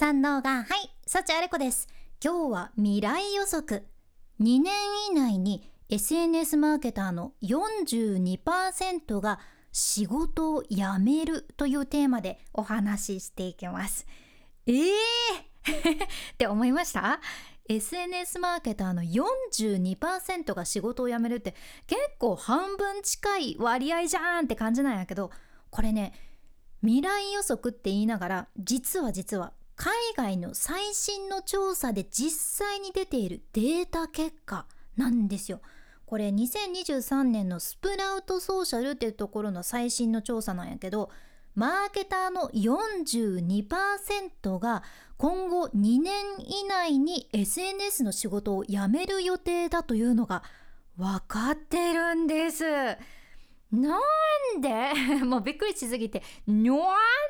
三能がはい幸あれ子です。今日は未来予測。2年以内に SNS マーケターの42%が仕事を辞めるというテーマでお話ししていきます。えー！って思いました？SNS マーケターの42%が仕事を辞めるって結構半分近い割合じゃんって感じなんやけどこれね未来予測って言いながら実は実は海外の最新の調査で実際に出ているデータ結果なんですよ。これ2023年のスプラウトソーシャルっていうところの最新の調査なんやけどマーケターの42%が今後2年以内に SNS の仕事を辞める予定だというのが分かってるんです。なんで？もうびっくりしすぎて「なん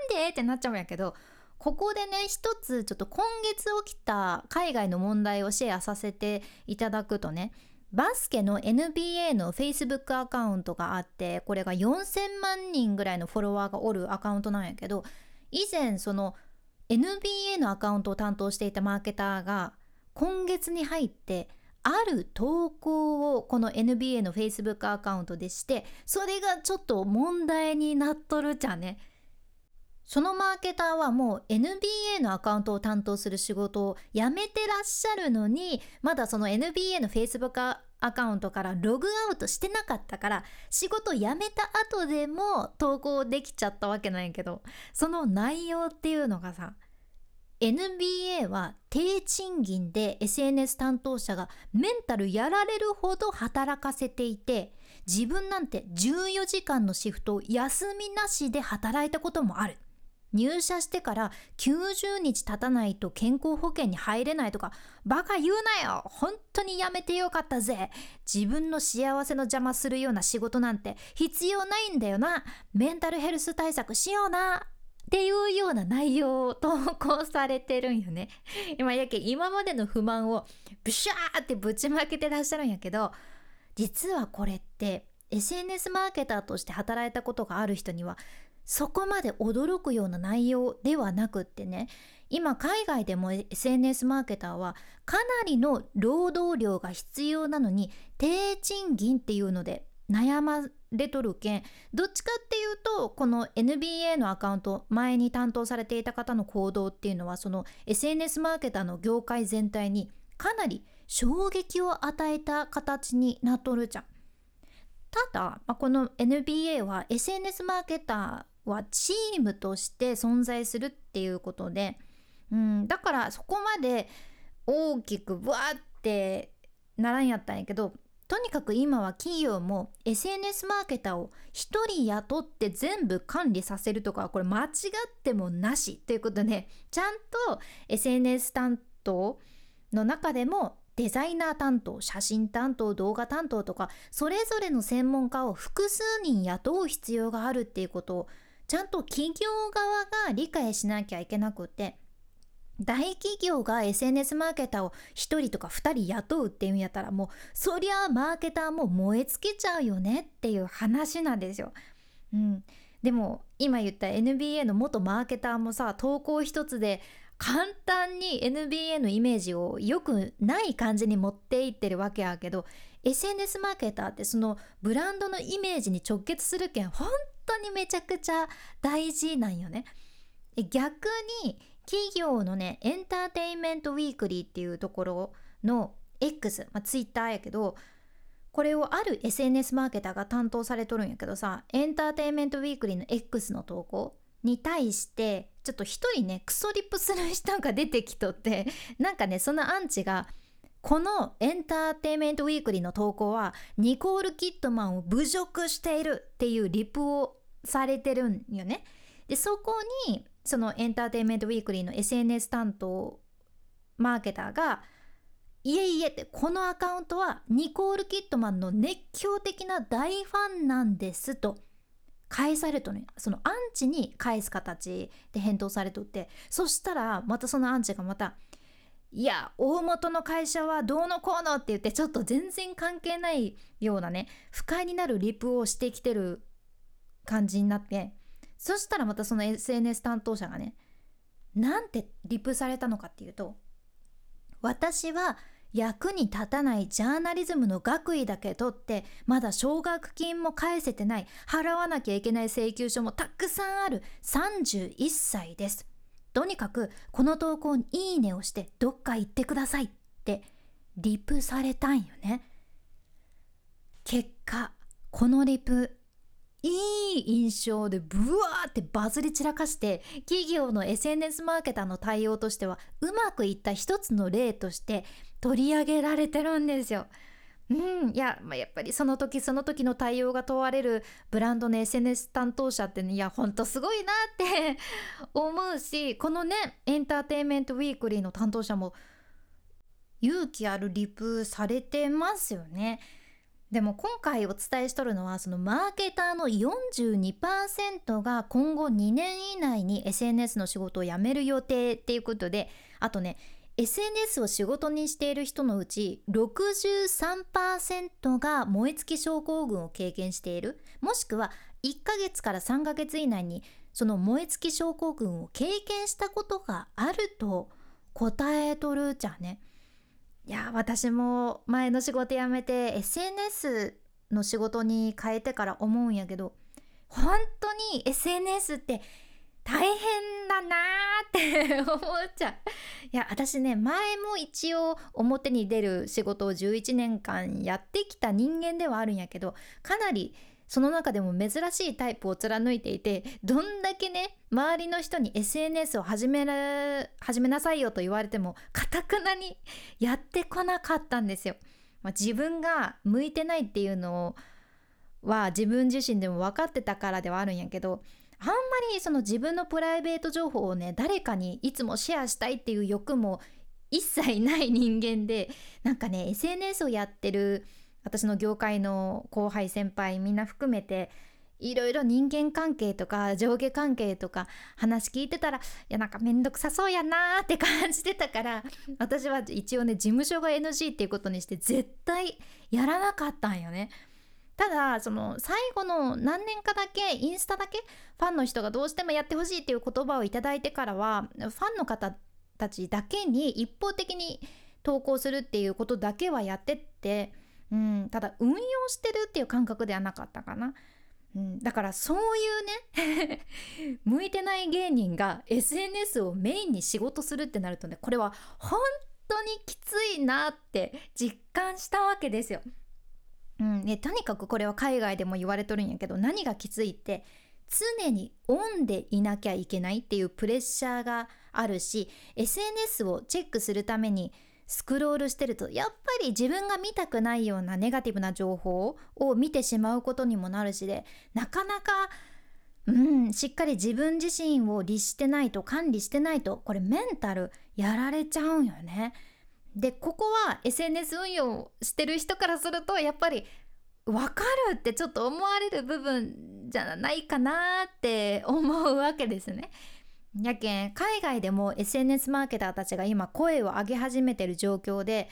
で?」ってなっちゃうんやけどここでね一つちょっと今月起きた海外の問題をシェアさせていただくとねバスケの NBA の Facebook アカウントがあってこれが4000万人ぐらいのフォロワーがおるアカウントなんやけど以前その NBA のアカウントを担当していたマーケターが今月に入ってある投稿をこの NBA の Facebook アカウントでしてそれがちょっと問題になっとるじゃんね。そのマーケターはもう NBA のアカウントを担当する仕事を辞めてらっしゃるのにまだその NBA の Facebook アカウントからログアウトしてなかったから仕事辞めた後でも投稿できちゃったわけなんやけどその内容っていうのがさ NBA は低賃金で SNS 担当者がメンタルやられるほど働かせていて自分なんて14時間のシフトを休みなしで働いたこともある。入社してから90日経たないと健康保険に入れないとかバカ言うなよ。本当にやめてよかったぜ。自分の幸せの邪魔するような仕事なんて必要ないんだよな。メンタルヘルス対策しような。っていうような内容を投稿されてるんよね。今やけ今までの不満をブシャーってぶちまけてらっしゃるんやけど実はこれって SNS マーケターとして働いたことがある人にはそこまで驚くような内容ではなくってね今海外でも SNS マーケターはかなりの労働量が必要なのに低賃金っていうので悩まれとるけんどっちかっていうとこの NBA のアカウント前に担当されていた方の行動っていうのはその SNS マーケターの業界全体にかなり衝撃を与えた形になっとるじゃん。ただ、まあ、この NBA は SNS マーケターはチームとして存在するっていうことで、うん、だからそこまで大きくブワーってならんやったんやけどとにかく今は企業も SNS マーケターを1人雇って全部管理させるとかこれ間違ってもなしということでちゃんと SNS 担当の中でもデザイナー担当写真担当動画担当とかそれぞれの専門家を複数人雇う必要があるっていうことをちゃんと企業側が理解しなきゃいけなくて大企業が SNS マーケターを1人とか2人雇うっていうんやったらもうそりゃマーケターも燃え尽きちゃうよねっていう話なんですよ。うん、でも今言った NBA の元マーケターもさ投稿一つで簡単に NBA のイメージを良くない感じに持っていってるわけやけど SNS マーケターってそのブランドのイメージに直結するけん本当にめちゃくちゃ大事なんよね。逆に企業のねエンターテインメントウィークリーっていうところの X、まあ、Twitter やけどこれをある SNS マーケターが担当されとるんやけどさエンターテインメントウィークリーの X の投稿に対してちょっと一人ねクソリップする人が出てきとって なんかねそのアンチがこのエンターテインメントウィークリーの投稿はニコール・キッドマンを侮辱しているっていうリプをされてるんよね。でそこにそのエンターテインメントウィークリーの SNS 担当マーケターがいえいえってこのアカウントはニコール・キッドマンの熱狂的な大ファンなんですと返されとねそのアンチに返す形で返答されとって。そしたらまたそのアンチがまたいや大元の会社はどうのこうのって言ってちょっと全然関係ないようなね不快になるリプをしてきてる感じになって。そしたらまたその SNS 担当者がねなんてリプされたのかっていうと私は役に立たないジャーナリズムの学位だけ取ってまだ奨学金も返せてない払わなきゃいけない請求書もたくさんある31歳です。とにかくこの投稿にいいねをしてどっか行ってくださいってリプされたんよね。結果このリプいい印象でブワーってバズり散らかして企業の SNS マーケターの対応としてはうまくいった一つの例として取り上げられてるんですよ。うん、いや、まあ、やっぱりその時その時の対応が問われるブランドの SNS 担当者ってねいやほんとすごいなって 思うしこのねエンターテインメントウィークリーの担当者も勇気あるリプされてますよね。でも今回お伝えしとるのはそのマーケターの42%が今後2年以内に SNS の仕事を辞める予定っていうことであとね SNS を仕事にしている人のうち63%が燃え尽き症候群を経験しているもしくは1ヶ月から3ヶ月以内にその燃え尽き症候群を経験したことがあると答えとるじゃね。いや私も前の仕事辞めて SNS の仕事に変えてから思うんやけど本当に SNS って大変だなーって 思っちゃう。いや私ね前も一応表に出る仕事を11年間やってきた人間ではあるんやけどかなりその中でも珍しいタイプを貫いていてどんだけね周りの人に SNS を始める始めなさいよと言われてもかたくなにやってこなかったんですよ。まあ、自分が向いてないっていうのは自分自身でも分かってたからではあるんやけどあんまりその自分のプライベート情報をね誰かにいつもシェアしたいっていう欲も一切ない人間でなんかね SNS をやってる私の業界の後輩先輩みんな含めていろいろ人間関係とか上下関係とか話聞いてたらいやなんかめんどくさそうやなーって感じてたから 私は一応ね事務所が NG っていうことにして絶対やらなかったんよね。ただその最後の何年かだけインスタだけファンの人がどうしてもやってほしいっていう言葉を頂いてからはファンの方たちだけに一方的に投稿するっていうことだけはやってって、うん、ただ運用してるっていう感覚ではなかったかな。うん、だからそういうね 向いてない芸人が SNS をメインに仕事するってなるとねこれは本当にきついなって実感したわけですよ。うんね、とにかくこれは海外でも言われとるんやけど何がきついって常にオンでいなきゃいけないっていうプレッシャーがあるし SNS をチェックするためにスクロールしてるとやっぱり自分が見たくないようなネガティブな情報を見てしまうことにもなるしでなかなかうんしっかり自分自身を律してないと管理してないとこれメンタルやられちゃうんよね。でここは SNS 運用してる人からするとやっぱり分かるってちょっと思われる部分じゃないかなって思うわけですね。やけん海外でも SNS マーケターたちが今声を上げ始めてる状況で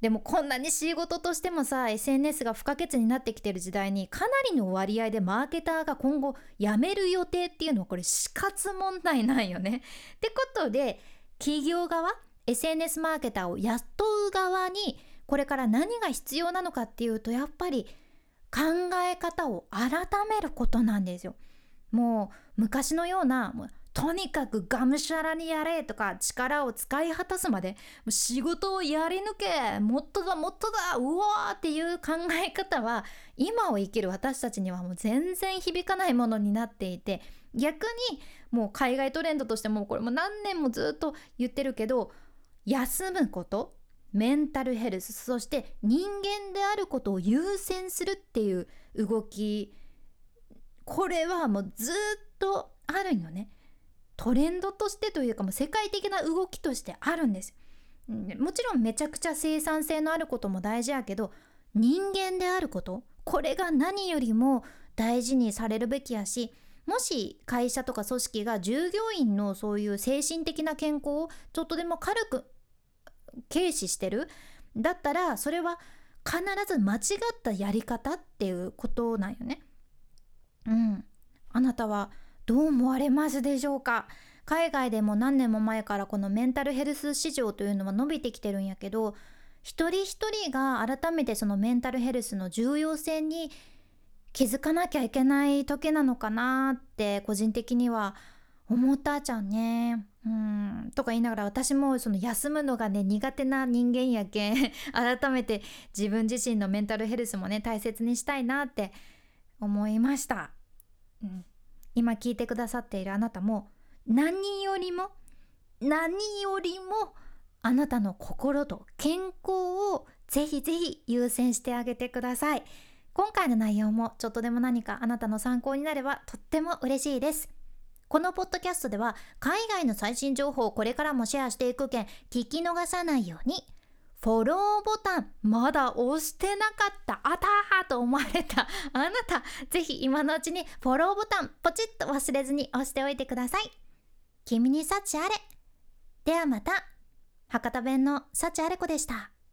でもこんなに仕事としてもさ SNS が不可欠になってきてる時代にかなりの割合でマーケターが今後辞める予定っていうのはこれ死活問題なんよね。ってことで企業側 SNS マーケターを雇う側にこれから何が必要なのかっていうとやっぱり考え方を改めることなんですよ。もう昔のようなとにかくがむしゃらにやれとか力を使い果たすまで仕事をやり抜けもっとだもっとだうわーっていう考え方は今を生きる私たちにはもう全然響かないものになっていて逆にもう海外トレンドとしてもこれも何年もずっと言ってるけど休むことメンタルヘルスそして人間であることを優先するっていう動きこれはもうずっとあるんよね。トレンドとしてというかもう世界的な動きとしてあるんですもちろんめちゃくちゃ生産性のあることも大事やけど人間であることこれが何よりも大事にされるべきやしもし会社とか組織が従業員のそういう精神的な健康をちょっとでも軽く軽視してるだったらそれは必ず間違ったやり方っていうことなんよね。うん。あなたはどう思われますでしょうか？海外でも何年も前からこのメンタルヘルス市場というのは伸びてきてるんやけど一人一人が改めてそのメンタルヘルスの重要性に気づかなきゃいけない時なのかなって個人的には思ったちゃんね。うん。とか言いながら私もその休むのがね苦手な人間やけん 改めて自分自身のメンタルヘルスもね大切にしたいなって思いました、うん、今聞いてくださっているあなたも何よりも何よりもあなたの心と健康をぜひぜひ優先してあげてください。今回の内容もちょっとでも何かあなたの参考になればとっても嬉しいです。このポッドキャストでは海外の最新情報をこれからもシェアしていくけん聞き逃さないようにフォローボタンまだ押してなかった。あたーと思われた。あなたぜひ今のうちにフォローボタンポチッと忘れずに押しておいてください。君に幸あれ。ではまた。博多弁の幸あれ子でした。